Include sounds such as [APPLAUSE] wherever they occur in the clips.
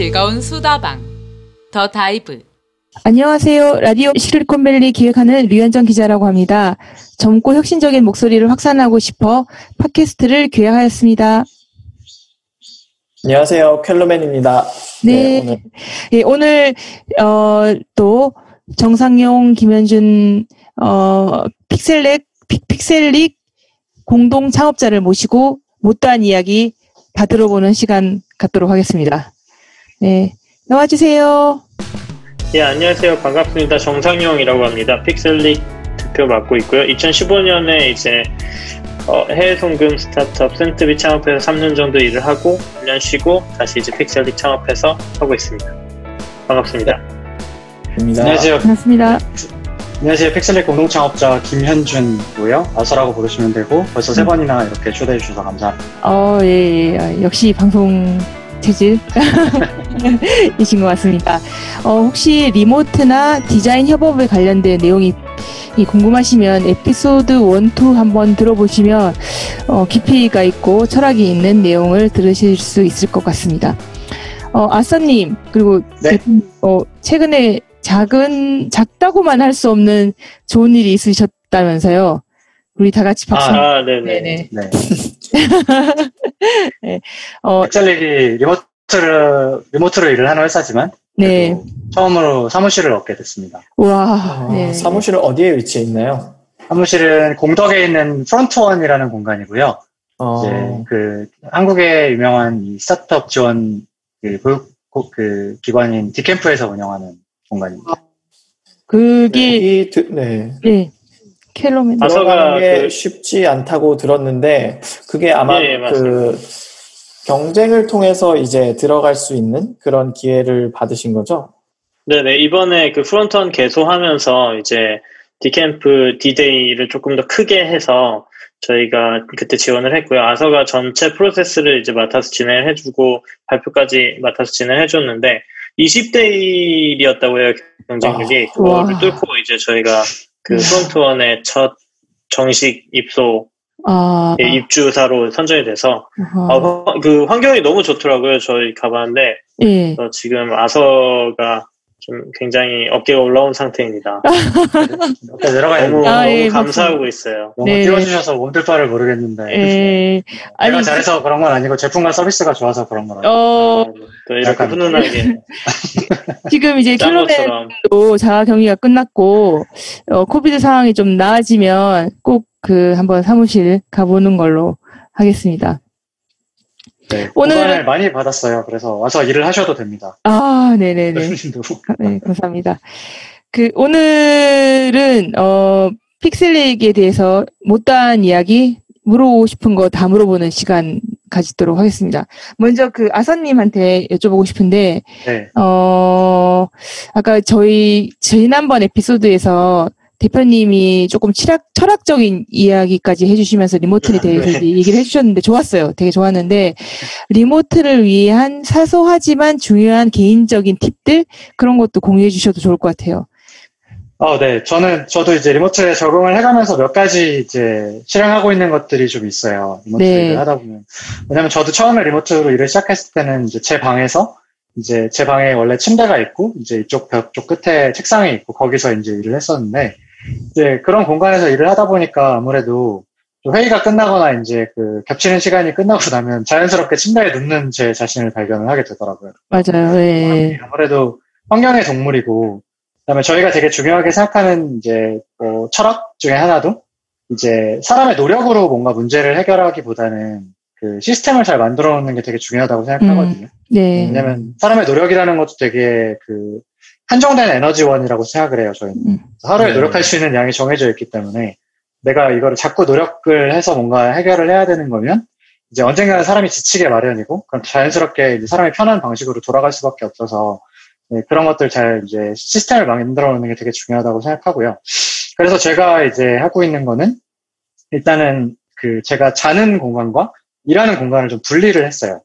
즐거운 수다방 더 다이브 안녕하세요. 라디오 실리콘밸리 기획하는 류현정 기자라고 합니다. 젊고 혁신적인 목소리를 확산하고 싶어 팟캐스트를 기획하였습니다. 안녕하세요. 켈로맨입니다. 네. 오늘, 예, 오늘 어, 또 정상용, 김현준, 어, 픽셀렉, 픽, 픽셀릭 공동 창업자를 모시고 못다한 이야기 다 들어보는 시간 갖도록 하겠습니다. 네. 나와주세요. 예, 안녕하세요. 반갑습니다. 정상용이라고 합니다. 픽셀릭 대표 맡고 있고요. 2015년에 이제 어, 해외 송금 스타트업 센트비 창업해서 3년 정도 일을 하고 1년 쉬고 다시 이제 픽셀릭 창업해서 하고 있습니다. 반갑습니다. 입니다. 안녕하세요. 반갑습니다. 안녕하세요. 픽셀릭 공동 창업자 김현준고요. 아서라고 부르시면 되고 벌써 세 번이나 이렇게 초대해 주셔서 감사합니다. 어, 예, 예. 아, 역시 방송 체질 이신 [LAUGHS] 것 같습니다. 어, 혹시 리모트나 디자인 협업에 관련된 내용이 궁금하시면 에피소드 1, 2 한번 들어보시면 어, 깊이가 있고 철학이 있는 내용을 들으실 수 있을 것 같습니다. 어, 아싸님 그리고 네. 대표님, 어, 최근에 작은 작다고만 할 수 없는 좋은 일이 있으셨다면서요. 우리 다 같이 박수. 아, 네네. 네네. 네. [LAUGHS] 네. 어, 픽셀릭이 remote를, remote로 일을 하는 회사지만 네. 처음으로 사무실을 얻게 됐습니다. 와. 어, 네. 사무실은 어디에 위치해 있나요? 사무실은 공덕에 있는 프론트원이라는 공간이고요. 어, 이제 그 한국의 유명한 이 스타트업 지원 그, 교육 그 기관인 디캠프에서 운영하는 공간입니다. 그게 여기 드- 네. 네. 켈로맨. 아, 아서가 들어가는 게 그- 쉽지 않다고 들었는데 그게 아마 예, 예, 그 경쟁을 통해서 이제 들어갈 수 있는 그런 기회를 받으신 거죠? 네네. 이번에 그 프론트원 개소하면서 이제 디캠프 디데이를 조금 더 크게 해서 저희가 그때 지원을 했고요. 아서가 전체 프로세스를 이제 맡아서 진행을 해주고 발표까지 맡아서 진행을 해줬는데 20대 1이었다고요 경쟁률이 아, 그거를 와. 뚫고 이제 저희가 그 음. 프론트원의 첫 정식 입소 아. 예, 입주사로 선정이 돼서. 아, 화- 그 환경이 너무 좋더라고요. 저희 가봤는데 예. 지금 아서가 좀 굉장히 어깨가 올라온 상태입니다. 이렇게 내려가 있는 너무, 아, 너무 예, 감사하고 있어요. 너무 네. 띄워주셔서 몸둘 바를 모르겠는데 예. 제가 아니, 잘해서 그런 건 아니고 제품과 서비스가 좋아서 그런 거라고. 어, 또 이렇게 훈훈하게 [LAUGHS] 지금 이제 것처럼 자가 격리가 끝났고, 어, 코비드 상황이 좀 나아지면 꼭 그 한번 사무실 가보는 걸로 하겠습니다. 네, 오늘- 많이 받았어요. 그래서 와서 일을 하셔도 됩니다. 아, 네네네. 네, 감사합니다. 그, 오늘은, 어, 픽셀릭에 대해서 못다한 이야기, 물어보고 싶은 거 다 물어보는 시간 가지도록 하겠습니다. 먼저 그 아선님한테 여쭤보고 싶은데, 네. 어, 아까 저희 지난번 에피소드에서 대표님이 조금 철학, 철학적인 이야기까지 해주시면서 리모트에 대해서 네. 이제 얘기를 해주셨는데 좋았어요. 되게 좋았는데 리모트를 위한 사소하지만 중요한 개인적인 팁들 그런 것도 공유해 주셔도 좋을 것 같아요. 어, 네. 저는, 저도 이제 리모트에 적응을 해가면서 몇 가지 이제 실행하고 있는 것들이 좀 있어요. 리모트 네. 일을 하다 보면. 왜냐면 저도 처음에 리모트로 일을 시작했을 때는 이제 제 방에서 이제 제 방에 원래 침대가 있고 이제 이쪽 벽 쪽 끝에 책상이 있고 거기서 이제 일을 했었는데 이제 그런 공간에서 일을 하다 보니까 아무래도 좀 회의가 끝나거나 이제 그 겹치는 시간이 끝나고 나면 자연스럽게 침대에 눕는 제 자신을 발견을 하게 되더라고요. 맞아요. 예. 아무래도 환경의 동물이고, 그다음에 저희가 되게 중요하게 생각하는 이제 뭐 철학 중에 하나도 이제 사람의 노력으로 뭔가 문제를 해결하기보다는 그 시스템을 잘 만들어 놓는 게 되게 중요하다고 생각하거든요. 네. 왜냐면 사람의 노력이라는 것도 되게 그 한정된 에너지원이라고 생각을 해요, 저희는. 음. 하루에 네. 노력할 수 있는 양이 정해져 있기 때문에 내가 이거를 자꾸 노력을 해서 뭔가 해결을 해야 되는 거면 이제 언젠가는 사람이 지치게 마련이고 그럼 자연스럽게 이제 사람이 편한 방식으로 돌아갈 수밖에 없어서 네, 그런 것들 잘 이제 시스템을 만들어 놓는 게 되게 중요하다고 생각하고요. 그래서 제가 이제 하고 있는 거는 일단은 그 제가 자는 공간과 일하는 공간을 좀 분리를 했어요.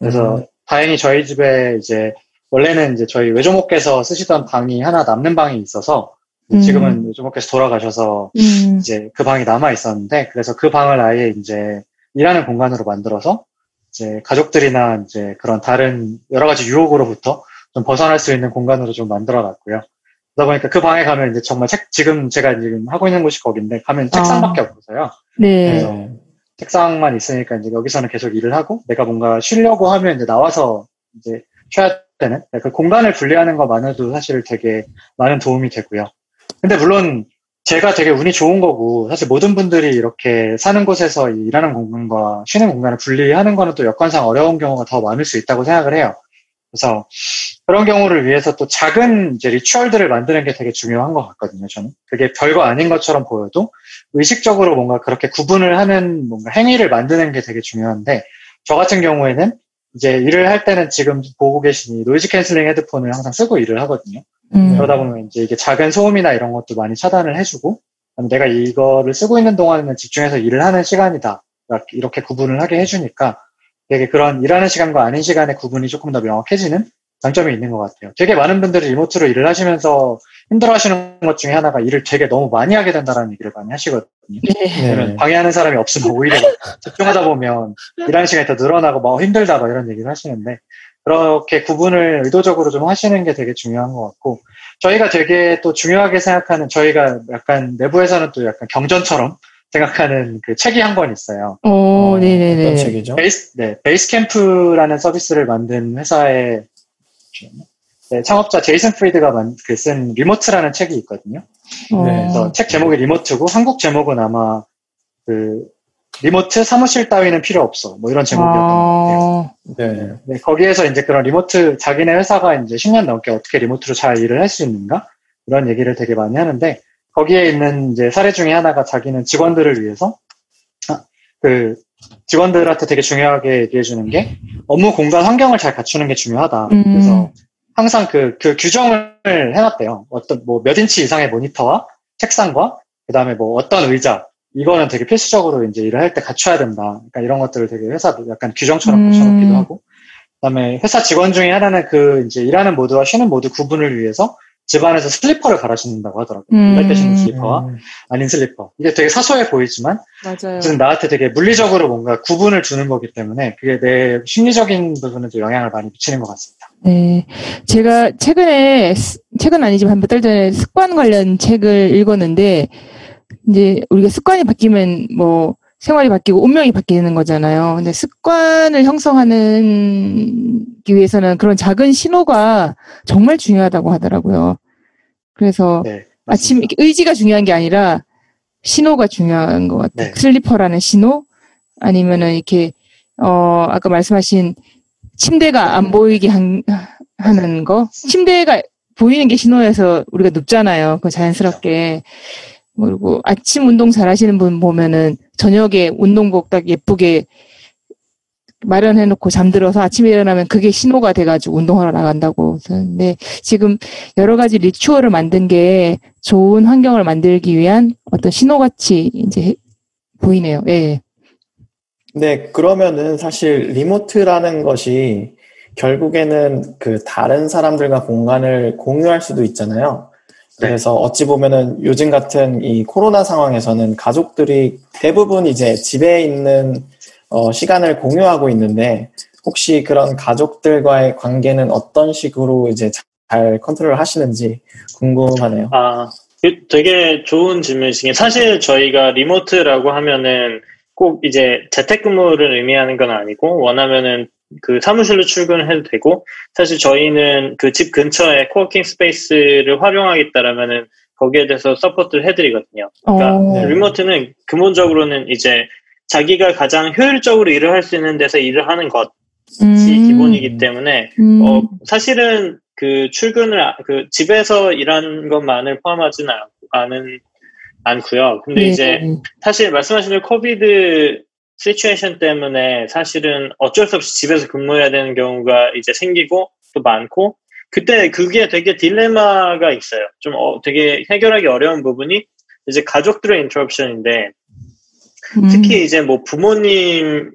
그래서 음. 다행히 저희 집에 이제 원래는 이제 저희 외조모께서 쓰시던 방이 하나 남는 방이 있어서 음. 지금은 외조모께서 돌아가셔서 음. 이제 그 방이 남아 있었는데 그래서 그 방을 아예 이제 일하는 공간으로 만들어서 이제 가족들이나 이제 그런 다른 여러 가지 유혹으로부터 좀 벗어날 수 있는 공간으로 좀 만들어 놨고요. 그러다 보니까 그 방에 가면 이제 정말 책, 지금 제가 지금 하고 있는 곳이 거긴데 가면 책상밖에 없어서요. 네. 그래서 책상만 있으니까 이제 여기서는 계속 일을 하고 내가 뭔가 쉬려고 하면 이제 나와서 이제 쉬어야 되는 그 공간을 분리하는 것만으로도 사실 되게 많은 도움이 되고요. 근데 물론 제가 되게 운이 좋은 거고 사실 모든 분들이 이렇게 사는 곳에서 일하는 공간과 쉬는 공간을 분리하는 거는 또 여건상 어려운 경우가 더 많을 수 있다고 생각을 해요. 그래서 그런 경우를 위해서 또 작은 이제 ritual들을 만드는 게 되게 중요한 것 같거든요. 저는 그게 별거 아닌 것처럼 보여도 의식적으로 뭔가 그렇게 구분을 하는 뭔가 행위를 만드는 게 되게 중요한데 저 같은 경우에는 이제 일을 할 때는 지금 보고 계신 이 noise cancelling 헤드폰을 항상 쓰고 일을 하거든요. 음. 그러다 보면 이제 이게 작은 소음이나 이런 것도 많이 차단을 해주고 내가 이거를 쓰고 있는 동안에는 집중해서 일을 하는 시간이다. 이렇게 구분을 하게 해주니까 되게 그런 일하는 시간과 아닌 시간의 구분이 조금 더 명확해지는 장점이 있는 것 같아요. 되게 많은 분들이 리모트로 일을 하시면서 힘들어 하시는 것 중에 하나가 일을 되게 너무 많이 하게 된다는 얘기를 많이 하시거든요. 네. 네. 방해하는 사람이 없으면 오히려 집중하다 보면 일하는 시간이 더 늘어나고 막 힘들다 막 이런 얘기를 하시는데 그렇게 구분을 의도적으로 좀 하시는 게 되게 중요한 것 같고 저희가 되게 또 중요하게 생각하는 저희가 약간 내부에서는 또 약간 경전처럼 생각하는 그 책이 한 권 있어요. 오, 네네네. 어떤 책이죠? 베이스, 네, 베이스 캠프라는 서비스를 만든 회사의 네, 창업자 제이슨 프리드가 만, 그 쓴 Remote라는 책이 있거든요. 어. 네, 그래서 책 제목이 Remote고 한국 제목은 아마 그 Remote 사무실 따위는 필요 없어. 뭐 이런 제목이었던 것 같아요. 아, 네. 네, 거기에서 이제 그런 remote 자기네 회사가 이제 10년 넘게 어떻게 remote로 잘 일을 할 수 있는가 이런 얘기를 되게 많이 하는데 거기에 있는 이제 사례 중에 하나가 자기는 직원들을 위해서 아, 그 직원들한테 되게 중요하게 얘기해 주는 게 업무 공간 환경을 잘 갖추는 게 중요하다. 음. 그래서 항상 그, 그 규정을 해놨대요. 어떤 뭐 몇 인치 이상의 모니터와 책상과 그 다음에 뭐 어떤 의자 이거는 되게 필수적으로 이제 일을 할 때 갖춰야 된다. 그러니까 이런 것들을 되게 회사도 약간 규정처럼 음. 붙여놓기도 하고. 그다음에 회사 직원 중에 하나는 그 이제 일하는 모드와 쉬는 모드 구분을 위해서 집안에서 슬리퍼를 갈아 신는다고 하더라고요. 음. 일할 때 신는 슬리퍼와 음, 아닌 슬리퍼. 이게 되게 사소해 보이지만 맞아요. 나한테 되게 물리적으로 뭔가 구분을 주는 거기 때문에 그게 내 심리적인 부분에도 영향을 많이 미치는 것 같습니다. 네. 제가 최근에, 스- 최근 아니지만 몇달 전에 습관 관련 책을 읽었는데, 이제 우리가 습관이 바뀌면 뭐, 생활이 바뀌고 운명이 바뀌는 거잖아요. 근데 습관을 형성하는 기 위해서는 그런 작은 신호가 정말 중요하다고 하더라고요. 그래서 네. 아침 이렇게 의지가 중요한 게 아니라 신호가 중요한 것 같아요. 네. 슬리퍼라는 신호 아니면은 이렇게 어 아까 말씀하신 침대가 안 보이게 한, 하는 거 침대가 보이는 게 신호여서 우리가 눕잖아요. 그 자연스럽게 그리고 아침 운동 잘 하시는 분 보면은 저녁에 운동복 딱 예쁘게 마련해 놓고 잠들어서 아침에 일어나면 그게 신호가 돼가지고 운동하러 나간다고. 근데 지금 여러 가지 리추얼을 만든 게 좋은 환경을 만들기 위한 어떤 신호같이 이제 보이네요. 예. 네, 그러면은 사실 리모트라는 것이 결국에는 그 다른 사람들과 공간을 공유할 수도 있잖아요. 네. 그래서 어찌 보면은 요즘 같은 이 코로나 상황에서는 가족들이 대부분 이제 집에 있는 어, 시간을 공유하고 있는데 혹시 그런 가족들과의 관계는 어떤 식으로 이제 잘 컨트롤 하시는지 궁금하네요. 아, 그 되게 좋은 질문이신 게 사실 저희가 remote라고 하면은 꼭 이제 재택근무를 의미하는 건 아니고 원하면은 그 사무실로 출근을 해도 되고 사실 저희는 그 집 근처에 coworking space를 활용하겠다라면은 거기에 대해서 support를 해드리거든요. 그러니까 어, 네. remote는 근본적으로는 이제 자기가 가장 효율적으로 일을 할 수 있는 데서 일을 하는 것이 음, 기본이기 때문에 음, 어, 사실은 그 출근을, 아- 그 집에서 일하는 것만을 포함하지는 않- 않은, 않고요. 근데 네. 이제 사실 말씀하신 COVID situation 때문에 사실은 어쩔 수 없이 집에서 근무해야 되는 경우가 이제 생기고 또 많고 그때 그게 되게 딜레마가 있어요. 좀 어, 되게 해결하기 어려운 부분이 이제 가족들의 interruption인데 음, 특히 이제 뭐 부모님을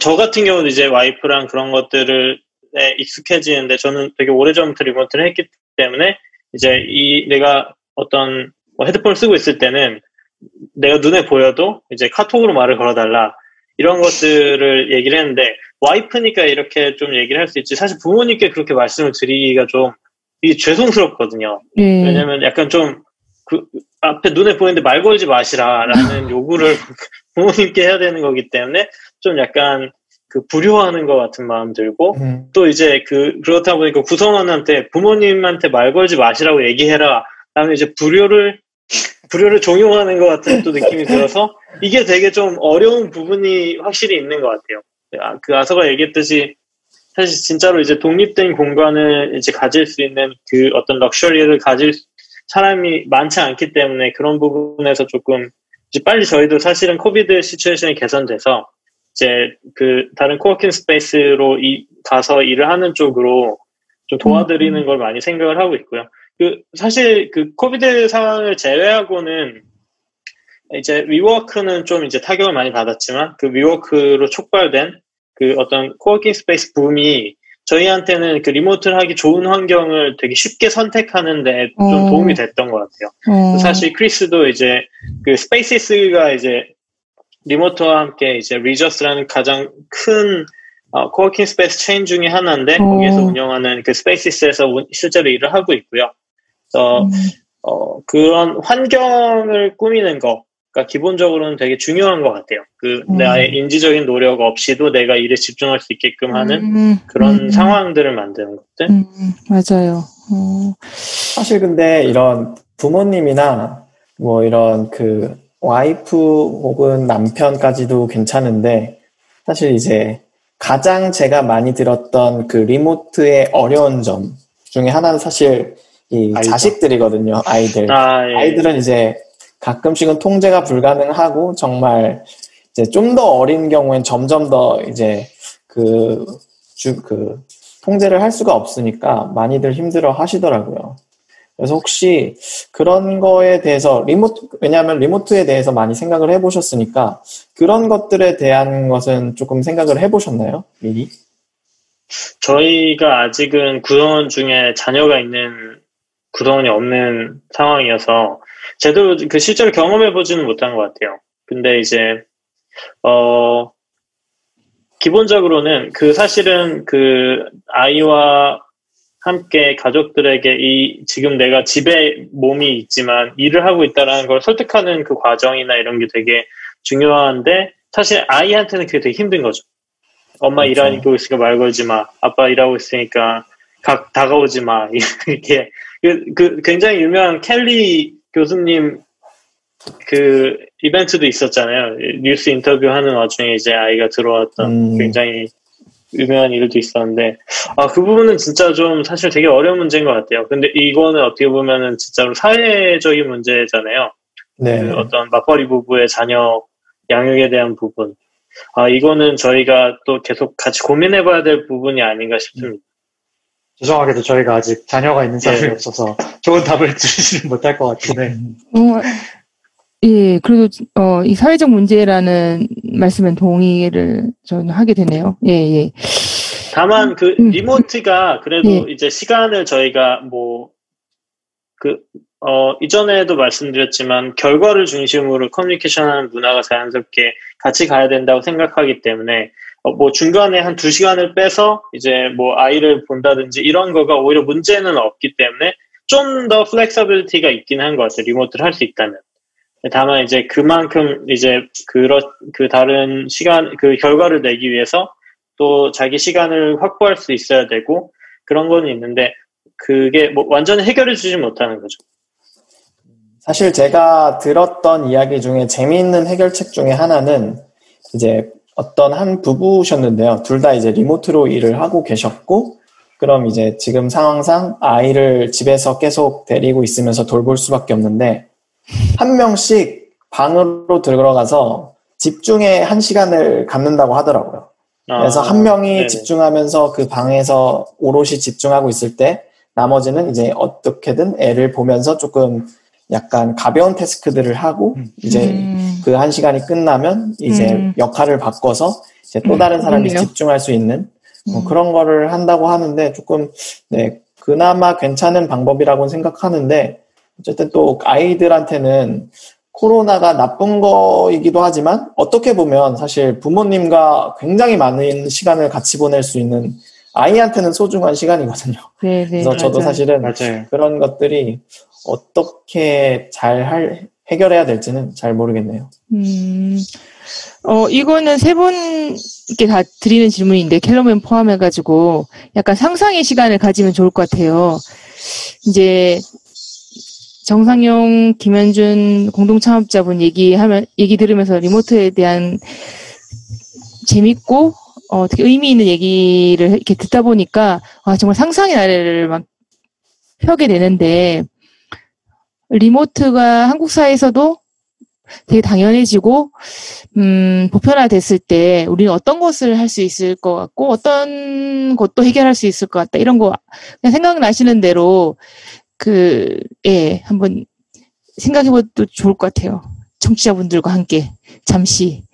저 같은 경우도 이제 와이프랑 그런 것들을 에 익숙해지는데 저는 되게 오래전부터 remote를 했기 때문에 이제 이 내가 어떤 뭐 헤드폰을 쓰고 있을 때는 내가 눈에 보여도 이제 카톡으로 말을 걸어달라 이런 것들을 얘기를 했는데 와이프니까 이렇게 좀 얘기를 할 수 있지 사실 부모님께 그렇게 말씀을 드리기가 좀 이게 죄송스럽거든요. 네. 왜냐면 약간 좀 그 앞에 눈에 보이는데 말 걸지 마시라라는 [LAUGHS] 요구를 [LAUGHS] 부모님께 해야 되는 거기 때문에 좀 약간 그 불효하는 것 같은 마음 들고 음, 또 이제 그 그렇다 보니까 구성원한테 부모님한테 말 걸지 마시라고 얘기해라. 라면 이제 불효를 불효를 종용하는 것 같은 또 느낌이 들어서 이게 되게 좀 어려운 부분이 확실히 있는 것 같아요. 아, 그 아서가 얘기했듯이 사실 진짜로 이제 독립된 공간을 이제 가질 수 있는 그 어떤 luxury를 가질 사람이 많지 않기 때문에 그런 부분에서 조금 이제 빨리 저희도 사실은 COVID situation이 개선돼서 이제 그 다른 coworking space로 이, 가서 일을 하는 쪽으로 좀 도와드리는 걸 많이 생각을 하고 있고요. 그 사실 그 COVID 상황을 제외하고는 이제 위워크는 좀 이제 타격을 많이 받았지만 그 위워크로 촉발된 그 어떤 coworking space 붐이 저희한테는 그 remote를 하기 좋은 환경을 되게 쉽게 선택하는 데 좀 어. 도움이 됐던 것 같아요. 어, 사실 크리스도 이제 그 스페이시스가 이제 remote와 함께 이제 리저스라는 가장 큰 어, coworking space 체인 중에 하나인데 어. 거기에서 운영하는 그 스페이시스에서 운- 실제로 일을 하고 있고요. 그래서 음, 어, 그런 환경을 꾸미는 거가 기본적으로는 되게 중요한 것 같아요. 그 음. 나의 인지적인 노력 없이도 내가 일에 집중할 수 있게끔 하는 음, 그런 음, 상황들을 만드는 것들. 음, 맞아요. 어, 사실 근데 이런 부모님이나 뭐 이런 그 와이프 혹은 남편까지도 괜찮은데 사실 이제 가장 제가 많이 들었던 그 리모트의 어려운 점 중에 하나는 사실 이 아이죠. 자식들이거든요. 아이들. 아, 예. 아이들은 이제 가끔씩은 통제가 불가능하고 정말 이제 좀 더 어린 경우엔 점점 더 이제 그, 주, 그, 통제를 할 수가 없으니까 많이들 힘들어 하시더라고요. 그래서 혹시 그런 거에 대해서 리모트, 왜냐하면 리모트에 대해서 많이 생각을 해보셨으니까 그런 것들에 대한 것은 조금 생각을 해보셨나요? 미리? 저희가 아직은 구성원 중에 자녀가 있는 구성원이 없는 상황이어서 제대로 그 실제로 경험해 보지는 못한 것 같아요. 근데 이제 어 기본적으로는 그 사실은 그 아이와 함께 가족들에게 이 지금 내가 집에 몸이 있지만 일을 하고 있다라는 걸 설득하는 그 과정이나 이런 게 되게 중요한데 사실 아이한테는 그게 되게 힘든 거죠. 엄마 그렇죠. 일하고 있으니까 말 걸지 마. 아빠 일하고 있으니까 각 다가오지 마. [LAUGHS] 이렇게 그, 그 굉장히 유명한 켈리 교수님 그 이벤트도 있었잖아요. 뉴스 인터뷰하는 와중에 이제 아이가 들어왔던 음. 굉장히 유명한 일도 있었는데 아 그 부분은 진짜 좀 사실 되게 어려운 문제인 것 같아요. 근데 이거는 어떻게 보면은 진짜로 사회적인 문제잖아요. 네. 그 어떤 맞벌이 부부의 자녀 양육에 대한 부분. 아, 이거는 저희가 또 계속 같이 고민해봐야 될 부분이 아닌가 싶습니다. 죄송하게도 저희가 아직 자녀가 있는 사람이 예. 없어서 좋은 답을 [LAUGHS] 드리지는 못할 것 해. 어, 예, 그래도, 어, 이 사회적 문제라는 말씀은 동의를 저는 하게 되네요. 예, 예. 다만 그 음. 리모트가 그래도 예. 이제 시간을 저희가 뭐 그, 어, 이전에도 말씀드렸지만 결과를 중심으로 커뮤니케이션 하는 문화가 자연스럽게 같이 가야 된다고 생각하기 때문에 어, 뭐 중간에 한 두 시간을 빼서 이제 뭐 아이를 본다든지 이런 거가 오히려 문제는 없기 때문에 좀 더 flexibility가 있긴 한 것 같아요. remote를 할 수 있다면. 다만 이제 그만큼 이제 그런 그 다른 시간 그 결과를 내기 위해서 또 자기 시간을 확보할 수 있어야 되고 그런 건 있는데 그게 뭐 완전히 해결해 주지 못하는 거죠. 사실 제가 들었던 이야기 중에 재미있는 해결책 중에 하나는 이제 어떤 한 부부셨는데요. 둘 다 이제 리모트로 일을 하고 계셨고, 그럼 이제 지금 상황상 아이를 집에서 계속 데리고 있으면서 돌볼 수밖에 없는데, 한 명씩 방으로 들어가서 집중에 한 시간을 갖는다고 하더라고요. 그래서 아, 한 명이 네네. 집중하면서 그 방에서 오롯이 집중하고 있을 때 나머지는 이제 어떻게든 애를 보면서 조금 약간 가벼운 태스크들을 하고 음. 이제 음, 그한 시간이 끝나면 이제 음. 역할을 바꿔서 이제 또 음, 다른 사람이 그러네요. 집중할 수 있는 뭐 음. 그런 거를 한다고 하는데 조금 네 그나마 괜찮은 방법이라고는 생각하는데 어쨌든 또 아이들한테는 코로나가 나쁜 거이기도 하지만 어떻게 보면 사실 부모님과 굉장히 많은 시간을 같이 보낼 수 있는 아이한테는 소중한 시간이거든요. [LAUGHS] 네, 네. 그래서 저도 맞아요. 사실은 맞아요. 그런 것들이 어떻게 잘 할, 해결해야 될지는 잘 모르겠네요. 음, 어, 이거는 세 분께 다 드리는 질문인데, 켈러맨 포함해가지고, 약간 상상의 시간을 가지면 좋을 것 같아요. 이제, 정상용, 김현준 공동 창업자분 얘기하면, 얘기 들으면서 리모트에 대한 재밌고, 어, 되게 의미 있는 얘기를 이렇게 듣다 보니까, 아, 정말 상상의 나래를 막 펴게 되는데, 리모트가 한국 사회에서도 되게 당연해지고, 음, 보편화됐을 때 우리는 어떤 것을 할 수 있을 것 같고, 어떤 것도 해결할 수 있을 것 같다. 이런 거 그냥 생각나시는 대로 그, 예, 한번 생각해봐도 좋을 것 같아요. 청취자분들과 함께 잠시.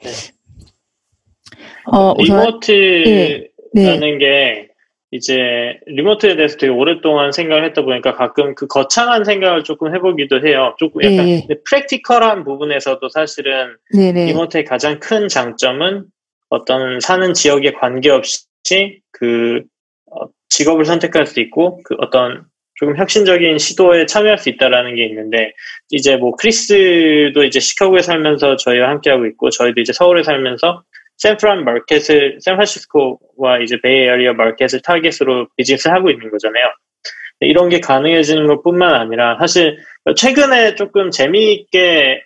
어, 우선, 리모트라는 네. 게 이제 리모트에 대해서 되게 오랫동안 생각을 했다 보니까 가끔 그 거창한 생각을 조금 해보기도 해요. 조금 약간 네. 프랙티컬한 부분에서도 사실은 네네. 리모트의 가장 큰 장점은 어떤 사는 지역에 관계없이 그 어, 직업을 선택할 수 있고 그 어떤 조금 혁신적인 시도에 참여할 수 있다라는 게 있는데 이제 뭐 크리스도 이제 시카고에 살면서 저희와 함께하고 있고 저희도 이제 서울에 살면서 샌프란 마켓을 샌프란시스코와 이제 Bay Area 마켓을 타겟으로 비즈니스를 하고 있는 거잖아요. 이런 게 가능해지는 것뿐만 아니라 사실 최근에 조금 재미있게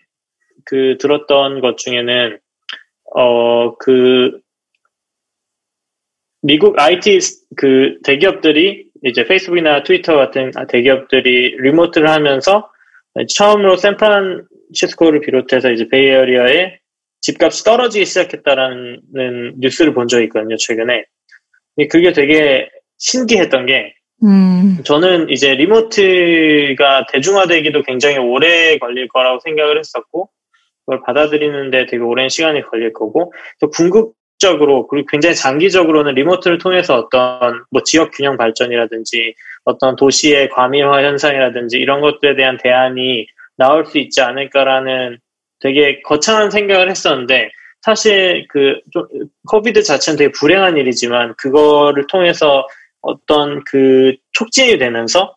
그 들었던 것 중에는 어 그 미국 IT 그 대기업들이 이제 페이스북이나 트위터 같은 대기업들이 remote를 하면서 처음으로 샌프란시스코를 비롯해서 이제 베이에리어에 집값이 떨어지기 시작했다라는 뉴스를 본 적이 있거든요, 최근에. 근데 그게 되게 신기했던 게, 음, 저는 이제 리모트가 대중화되기도 굉장히 오래 걸릴 거라고 생각을 했었고, 그걸 받아들이는데 되게 오랜 시간이 걸릴 거고, 또 궁극적으로, 그리고 굉장히 장기적으로는 리모트를 통해서 어떤 뭐 지역 균형 발전이라든지, 어떤 도시의 과밀화 현상이라든지, 이런 것들에 대한 대안이 나올 수 있지 않을까라는 되게 거창한 생각을 했었는데 사실 그 좀 코비드 자체는 되게 불행한 일이지만 그거를 통해서 어떤 그 촉진이 되면서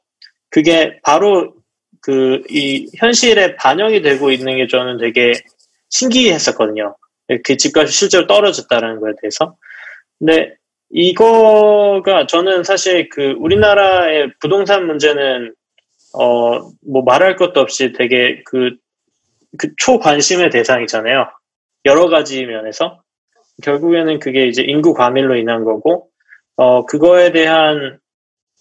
그게 바로 그 이 현실에 반영이 되고 있는 게 저는 되게 신기했었거든요. 그 집값이 실제로 떨어졌다는 거에 대해서. 근데 이거가 저는 사실 그 우리나라의 부동산 문제는 어 뭐 말할 것도 없이 되게 그 그 초관심의 대상이잖아요. 여러 가지 면에서. 결국에는 그게 이제 인구 과밀로 인한 거고, 어, 그거에 대한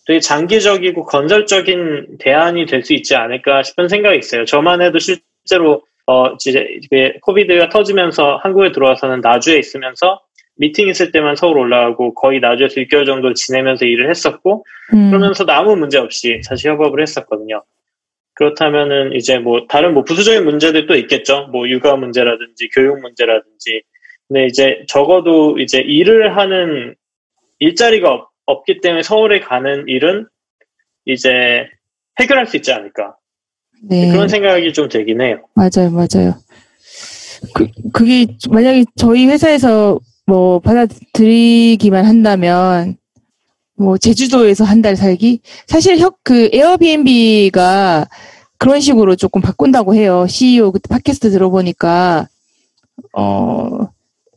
되게 장기적이고 건설적인 대안이 될 수 있지 않을까 싶은 생각이 있어요. 저만 해도 실제로, 어, 이제, 코비드가 터지면서 한국에 들어와서는 나주에 있으면서 미팅 있을 때만 서울 올라가고 거의 나주에서 6개월 정도 지내면서 일을 했었고, 음, 그러면서도 아무 문제 없이 사실 협업을 했었거든요. 그렇다면은 이제 뭐 다른 뭐 부수적인 문제들도 있겠죠. 뭐 육아 문제라든지 교육 문제라든지. 근데 이제 적어도 이제 일을 하는 일자리가 없, 없기 때문에 서울에 가는 일은 이제 해결할 수 있지 않을까. 네. 그런 생각이 좀 들긴 해요. 맞아요, 맞아요. 그, 그게 만약에 저희 회사에서 뭐 받아들이기만 한다면 뭐 제주도에서 한 달 살기 사실 혁 그 에어비앤비가 그런 식으로 조금 바꾼다고 해요. CEO 그때 팟캐스트 들어보니까 어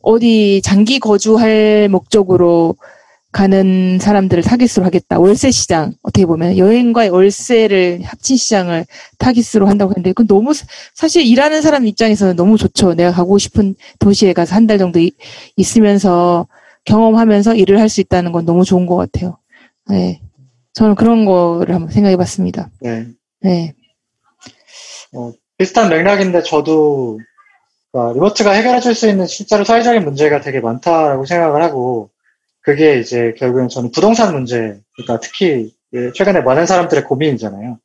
어디 장기 거주할 목적으로 가는 사람들을 타깃으로 하겠다. 월세 시장 어떻게 보면 여행과 월세를 합친 시장을 타깃으로 한다고 했는데 그건 너무 사- 사실 일하는 사람 입장에서는 너무 좋죠. 내가 가고 싶은 도시에 가서 한 달 정도 이- 있으면서 경험하면서 일을 할 수 있다는 건 너무 좋은 것 같아요. 네. 저는 그런 거를 한번 생각해 봤습니다. 네. 네. 어, 비슷한 맥락인데 저도 그러니까 리모트가 해결해 줄 수 있는 실제로 사회적인 문제가 되게 많다라고 생각을 하고 그게 이제 결국엔 저는 부동산 문제 그러니까 특히 예, 최근에 많은 사람들의 고민이잖아요.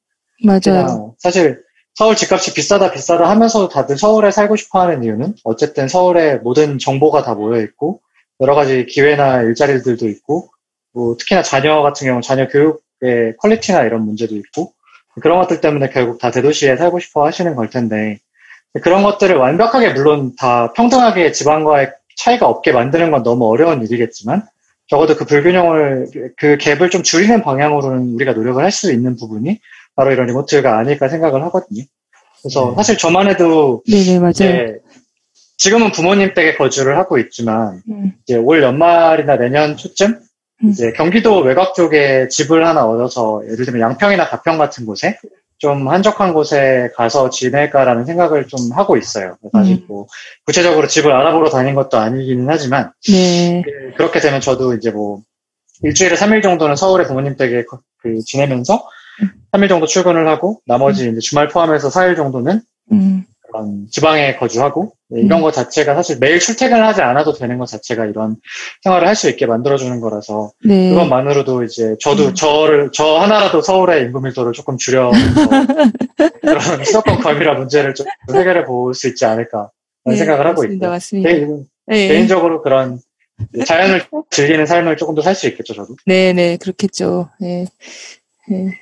맞아요. 그냥 사실 서울 집값이 비싸다 비싸다 하면서도 다들 서울에 살고 싶어 하는 이유는 어쨌든 서울에 모든 정보가 다 모여 있고 여러 가지 기회나 일자리들도 있고 뭐 특히나 자녀 같은 경우 자녀 교육의 퀄리티나 이런 문제도 있고 그런 것들 때문에 결국 다 대도시에 살고 싶어 하시는 걸 텐데 그런 것들을 완벽하게 물론 다 평등하게 지방과의 차이가 없게 만드는 건 너무 어려운 일이겠지만 적어도 그 불균형을 그 갭을 좀 줄이는 방향으로는 우리가 노력을 할 수 있는 부분이 바로 이런 리모트가 아닐까 생각을 하거든요. 그래서 네. 사실 저만 해도 네네, 맞아요. 이제 지금은 부모님 댁에 거주를 하고 있지만 음, 이제 올 연말이나 내년 초쯤 음. 이제 경기도 외곽 쪽에 집을 하나 얻어서 예를 들면 양평이나 가평 같은 곳에 좀 한적한 곳에 가서 지낼까라는 생각을 좀 하고 있어요. 아직 음. 뭐 구체적으로 집을 알아보러 다닌 것도 아니기는 하지만 네. 그- 그렇게 되면 저도 이제 뭐 일주일에 3일 정도는 서울에 부모님 댁에 거- 그 지내면서 3일 정도 출근을 하고 나머지 이제 주말 포함해서 4일 정도는 음, 그런 지방에 거주하고 네, 이런 음. 것 자체가 사실 매일 출퇴근을 하지 않아도 되는 것 자체가 이런 생활을 할 수 있게 만들어주는 거라서 네. 그것만으로도 이제 저도 음. 저를 저 하나라도 서울의 인구 밀도를 조금 줄여 [LAUGHS] 그런 수도권 과밀화 문제를 좀 해결해 볼 수 있지 않을까 네, 생각을 하고. 있고요. 맞습니다. 개인, 네. 개인적으로 그런 자연을 즐기는 삶을 조금 더 살 수 있겠죠 저도. 네네, 그렇겠죠. 네. 네.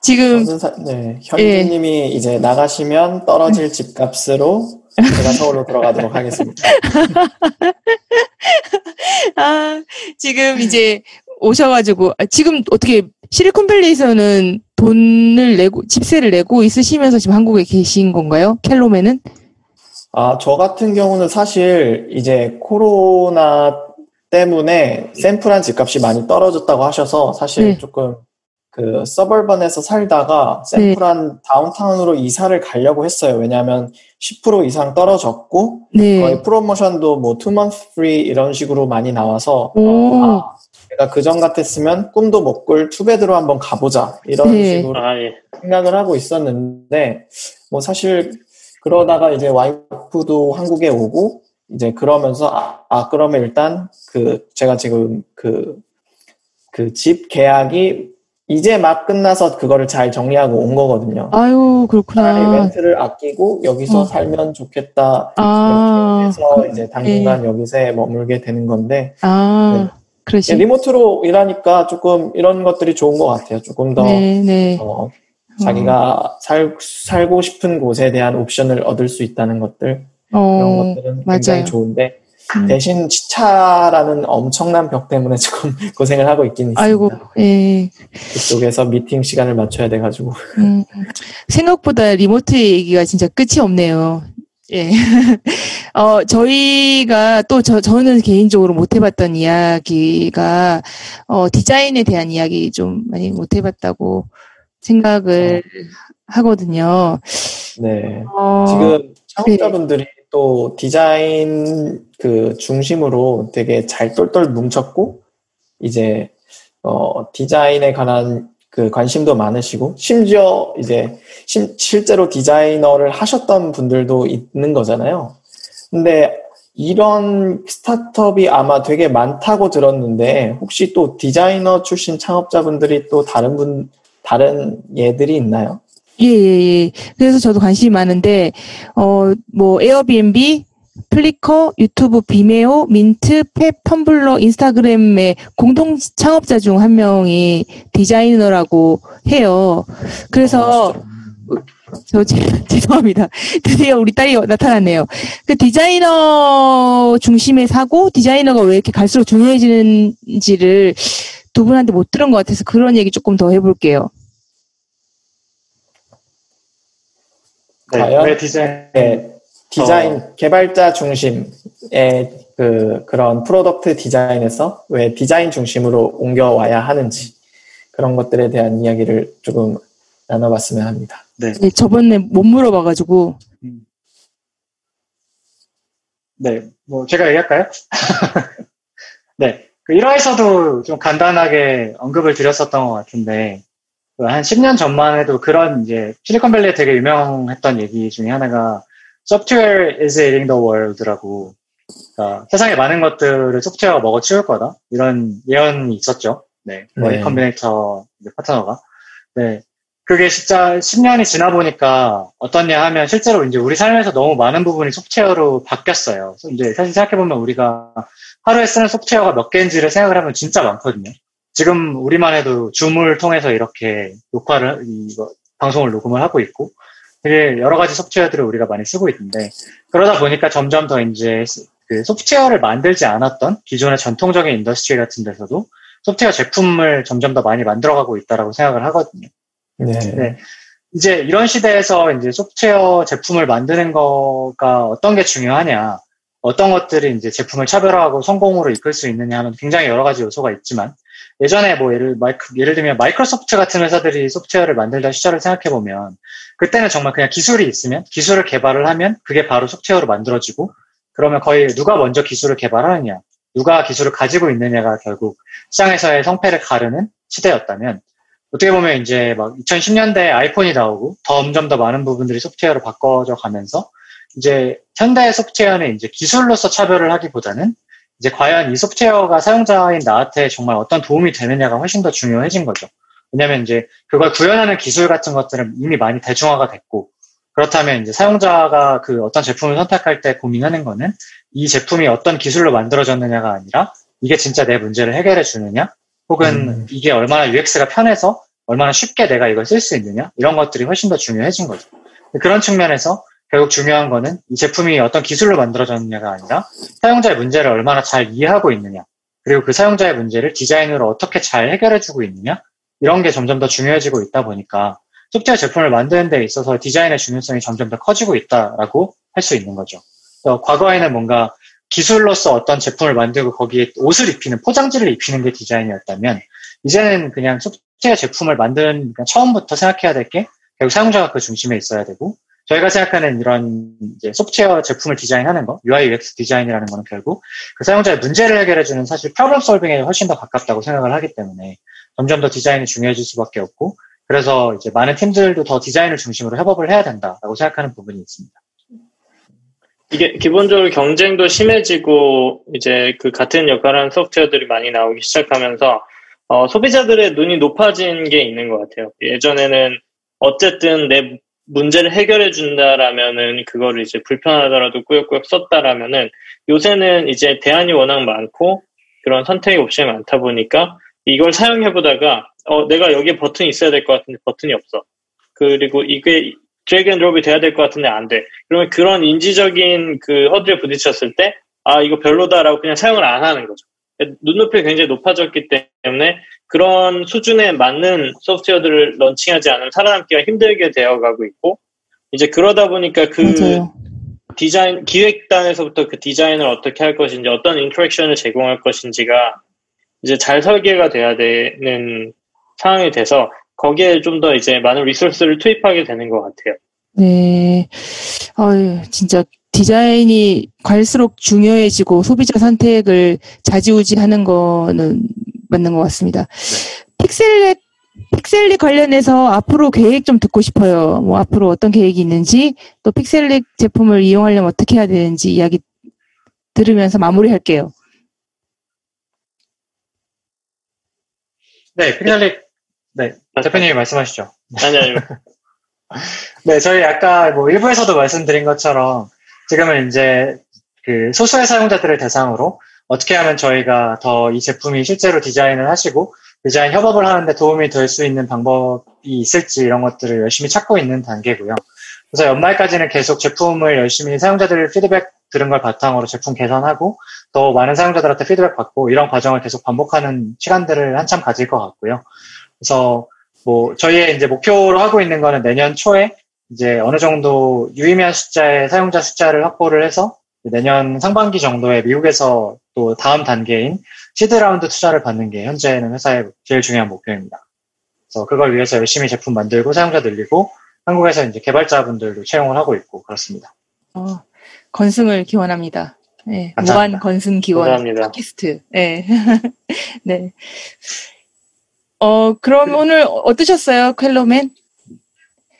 지금, 사- 네, 현주님이 이제 나가시면 떨어질 집값으로 제가 서울로 들어가도록 하겠습니다. [LAUGHS] 아, 지금 이제 오셔가지고, 아, 지금 어떻게 실리콘밸리에서는 돈을 내고, 집세를 내고 있으시면서 지금 한국에 계신 건가요? 켈로맨은? 아, 저 같은 경우는 사실 이제 코로나 때문에 샘플한 집값이 많이 떨어졌다고 하셔서 사실 네. 조금 그 서버번에서 살다가 샘플한 다운타운으로 이사를 가려고 했어요. 왜냐하면 10% 이상 떨어졌고 네. 거의 프로모션도 뭐투 month free 이런 식으로 많이 나와서 오, 아, 내가 그전 같았으면 꿈도 못 꿀 투베드로 한번 가보자 이런 네. 식으로 아, 예. 생각을 하고 있었는데 뭐 사실 그러다가 이제 와이프도 한국에 오고 이제 그러면서 아, 아, 그러면 일단 그 제가 지금 그 그 집 계약이 이제 막 끝나서 그거를 잘 정리하고 온 거거든요. 아유, 차라리 그렇구나. 렌트를 아끼고 여기서 어. 살면 좋겠다 아, 해서 이제 당분간 여기서 머물게 되는 건데 아, 그러시. 리모트로 일하니까 조금 이런 것들이 좋은 것 같아요. 조금 더 네, 네. 어, 자기가 살, 살고 싶은 곳에 대한 옵션을 얻을 수 있다는 것들 그런 어, 것들은 맞아요. 굉장히 좋은데 음. 대신 시차라는 엄청난 벽 때문에 [LAUGHS] 조금 고생을 하고 있긴 있습니다. 아이고, 예. 그쪽에서 미팅 시간을 맞춰야 돼가지고 음, 생각보다 리모트 얘기가 진짜 끝이 없네요. 예. [LAUGHS] 어, 저희가 또 저, 저는 개인적으로 못 해봤던 이야기가, 어, 디자인에 대한 이야기 좀 많이 못 해봤다고 생각을 하거든요. 네 어, 지금 창업자분들이 또 디자인 그 중심으로 되게 잘 똘똘 뭉쳤고 이제 어 디자인에 관한 그 관심도 많으시고 심지어 이제 심- 실제로 디자이너를 하셨던 분들도 있는 거잖아요. 근데 이런 스타트업이 아마 되게 많다고 들었는데 혹시 또 디자이너 출신 창업자분들이 또 다른 분 다른 예들이 있나요? 예, 예, 예. 그래서 저도 관심이 많은데, 어, 뭐, 에어비앤비, 플리커, 유튜브, 비메오, 민트, 펩, 텀블러, 인스타그램의 공동 창업자 중 한 명이 디자이너라고 해요. 그래서, 아. 저, 제- [LAUGHS] 죄송합니다. 드디어 우리 딸이 나타났네요. 그 디자이너 중심의 사고, 디자이너가 왜 이렇게 갈수록 중요해지는지를 두 분한테 못 들은 것 같아서 그런 얘기 조금 더 해볼게요. 과연? 왜 디자인? 네, 디자인 개발자 중심의 그 그런 product 디자인에서 왜 디자인 중심으로 옮겨와야 하는지 그런 것들에 대한 이야기를 조금 나눠봤으면 합니다. 네, 네, 저번에 못 물어봐가지고, 네, 뭐 제가 얘기할까요? [LAUGHS] 네, 그 1화에서도 좀 간단하게 언급을 드렸었던 것 같은데 그 한 10년 전만 해도 그런 이제 실리콘밸리에 되게 유명했던 얘기 중에 하나가 Software is eating the world라고 그러니까 세상의 많은 것들을 소프트웨어가 먹어 치울 거다 이런 예언이 있었죠. 네, 네. 컴비네이터 이제 파트너가 네. 그게 진짜 10년이 지나 보니까 어떻냐 하면 실제로 이제 우리 삶에서 너무 많은 부분이 소프트웨어로 바뀌었어요. 이제 사실 생각해 보면 우리가 하루에 쓰는 소프트웨어가 몇 개인지를 생각을 하면 진짜 많거든요. 지금 우리만 해도 줌을 통해서 이렇게 녹화를, 이거, 방송을 녹음을 하고 있고, 되게 여러 가지 소프트웨어들을 우리가 많이 쓰고 있는데 그러다 보니까 점점 더 이제 그 소프트웨어를 만들지 않았던 기존의 전통적인 industry 같은 데서도 소프트웨어 제품을 점점 더 많이 만들어가고 있다라고 생각을 하거든요. 네. 네. 이제 이런 시대에서 이제 소프트웨어 제품을 만드는 거가 어떤 게 중요하냐, 어떤 것들이 이제 제품을 차별화하고 성공으로 이끌 수 있느냐 하면 굉장히 여러 가지 요소가 있지만 예전에 뭐 예를, 마이크, 예를 들면 마이크로소프트 같은 회사들이 소프트웨어를 만들던 시절을 생각해 보면 그때는 정말 그냥 기술이 있으면 기술을 개발을 하면 그게 바로 소프트웨어로 만들어지고 그러면 거의 누가 먼저 기술을 개발하느냐, 누가 기술을 가지고 있느냐가 결국 시장에서의 성패를 가르는 시대였다면 어떻게 보면 이제 막 2010년대 아이폰이 나오고 점점 더 많은 부분들이 소프트웨어로 바꿔져 가면서 이제 현대 소프트웨어는 이제 기술로서 차별을 하기보다는 이제 과연 이 소프트웨어가 사용자인 나한테 정말 어떤 도움이 되느냐가 훨씬 더 중요해진 거죠. 왜냐하면 이제 그걸 구현하는 기술 같은 것들은 이미 많이 대중화가 됐고 그렇다면 이제 사용자가 그 어떤 제품을 선택할 때 고민하는 거는 이 제품이 어떤 기술로 만들어졌느냐가 아니라 이게 진짜 내 문제를 해결해 주느냐 혹은 음. 이게 얼마나 UX가 편해서 얼마나 쉽게 내가 이걸 쓸 수 있느냐 이런 것들이 훨씬 더 중요해진 거죠. 그런 측면에서 결국 중요한 거는 이 제품이 어떤 기술로 만들어졌느냐가 아니라 사용자의 문제를 얼마나 잘 이해하고 있느냐 그리고 그 사용자의 문제를 디자인으로 어떻게 잘 해결해주고 있느냐 이런 게 점점 더 중요해지고 있다 보니까 소프트웨어 제품을 만드는 데 있어서 디자인의 중요성이 점점 더 커지고 있다라고 할 수 있는 거죠. 과거에는 뭔가 기술로서 어떤 제품을 만들고 거기에 옷을 입히는 포장지를 입히는 게 디자인이었다면 이제는 그냥 소프트웨어 제품을 만드는 처음부터 생각해야 될 게 결국 사용자가 그 중심에 있어야 되고 저희가 생각하는 이런 소프트웨어 제품을 디자인하는 거, UI UX 디자인이라는 거는 결국 그 사용자의 문제를 해결해주는 사실 프로블럼 솔빙에 훨씬 더 가깝다고 생각을 하기 때문에 점점 더 디자인이 중요해질 수밖에 없고 그래서 이제 많은 팀들도 더 디자인을 중심으로 협업을 해야 된다라고 생각하는 부분이 있습니다. 이게 기본적으로 경쟁도 심해지고 이제 그 같은 역할을 하는 소프트웨어들이 많이 나오기 시작하면서 어, 소비자들의 눈이 높아진 게 있는 것 같아요. 예전에는 어쨌든 내 문제를 해결해 준다라면은 그거를 이제 불편하더라도 꾸역꾸역 썼다라면은 요새는 이제 대안이 워낙 많고 그런 선택의 옵션이 많다 보니까 이걸 사용해 보다가 어 내가 여기에 버튼이 있어야 될 것 같은데 버튼이 없어. 그리고 이게 drag and drop이 돼야 될 것 같은데 안 돼. 그러면 그런 인지적인 그 허들에 부딪혔을 때 아 이거 별로다라고 그냥 사용을 안 하는 거죠. 눈높이가 굉장히 높아졌기 때문에 그런 수준에 맞는 소프트웨어들을 런칭하지 않으면 살아남기가 힘들게 되어가고 있고 이제 그러다 보니까 그 맞아요. 디자인 기획단에서부터 그 디자인을 어떻게 할 것인지 어떤 interaction을 제공할 것인지가 이제 잘 설계가 돼야 되는 상황이 돼서 거기에 좀 더 이제 많은 resource를 투입하게 되는 것 같아요. 네. 어유 진짜 디자인이 갈수록 중요해지고 소비자 선택을 좌지우지하는 거는 맞는 것 같습니다. 픽셀렉 픽셀릭 관련해서 앞으로 계획 좀 듣고 싶어요. 뭐 앞으로 어떤 계획이 있는지 또 픽셀릭 제품을 이용하려면 어떻게 해야 되는지 이야기 들으면서 마무리할게요. 네, 픽셀릭 네, 대표님이 말씀하시죠. 아니, 아니. [LAUGHS] 네, 저희 아까 뭐 일부에서도 말씀드린 것처럼 지금은 이제 그 소수의 사용자들을 대상으로 어떻게 하면 저희가 더 이 제품이 실제로 디자인을 하시고 디자인 협업을 하는데 도움이 될 수 있는 방법이 있을지 이런 것들을 열심히 찾고 있는 단계고요. 그래서 연말까지는 계속 제품을 열심히 사용자들 피드백 들은 걸 바탕으로 제품 개선하고 더 많은 사용자들한테 피드백 받고 이런 과정을 계속 반복하는 시간들을 한참 가질 것 같고요. 그래서 뭐 저희의 이제 목표로 하고 있는 거는 내년 초에 이제 어느 정도 유의미한 숫자의 사용자 숫자를 확보를 해서 내년 상반기 정도에 미국에서 또 다음 단계인 시드 라운드 투자를 받는 게 현재는 회사의 제일 중요한 목표입니다. 그래서 그걸 위해서 열심히 제품 만들고 사용자 늘리고 한국에서 이제 개발자분들도 채용을 하고 있고 그렇습니다. 어, 건승을 기원합니다. 네, 감사합니다. 무한 건승 기원 감사합니다. 팟캐스트. 네. [LAUGHS] 네. 어, 그럼 오늘 어떠셨어요, 퀄로맨?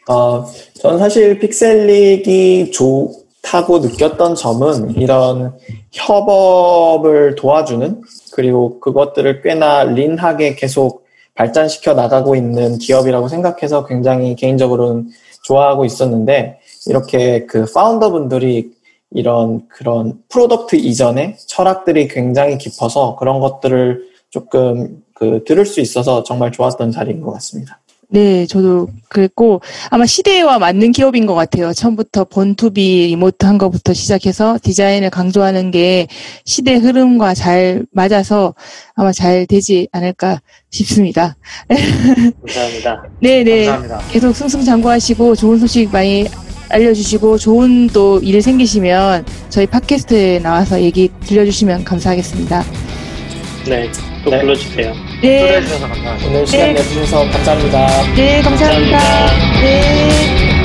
어, 저는 사실 픽셀릭이 좋다고 느꼈던 점은 이런 협업을 도와주는 그리고 그것들을 꽤나 lean하게 계속 발전시켜 나가고 있는 기업이라고 생각해서 굉장히 개인적으로는 좋아하고 있었는데 이렇게 그 founder 분들이 이런 그런 product 이전에 철학들이 굉장히 깊어서 그런 것들을 조금 그 들을 수 있어서 정말 좋았던 자리인 것 같습니다. 네, 저도 그랬고 아마 시대와 맞는 기업인 것 같아요. 처음부터 born to be remote 한 것부터 시작해서 디자인을 강조하는 게 시대 흐름과 잘 맞아서 아마 잘 되지 않을까 싶습니다. 감사합니다. [LAUGHS] 네, 네. 감사합니다. 계속 승승장구하시고 좋은 소식 많이 알려주시고 좋은 또 일 생기시면 저희 팟캐스트에 나와서 얘기 들려주시면 감사하겠습니다. 네, 또 네. 불러주세요. 네, 초대해주셔서 감사합니다. 오늘 시간 네. 내주셔서 감사합니다. 네, 감사합니다. 감사합니다. 네.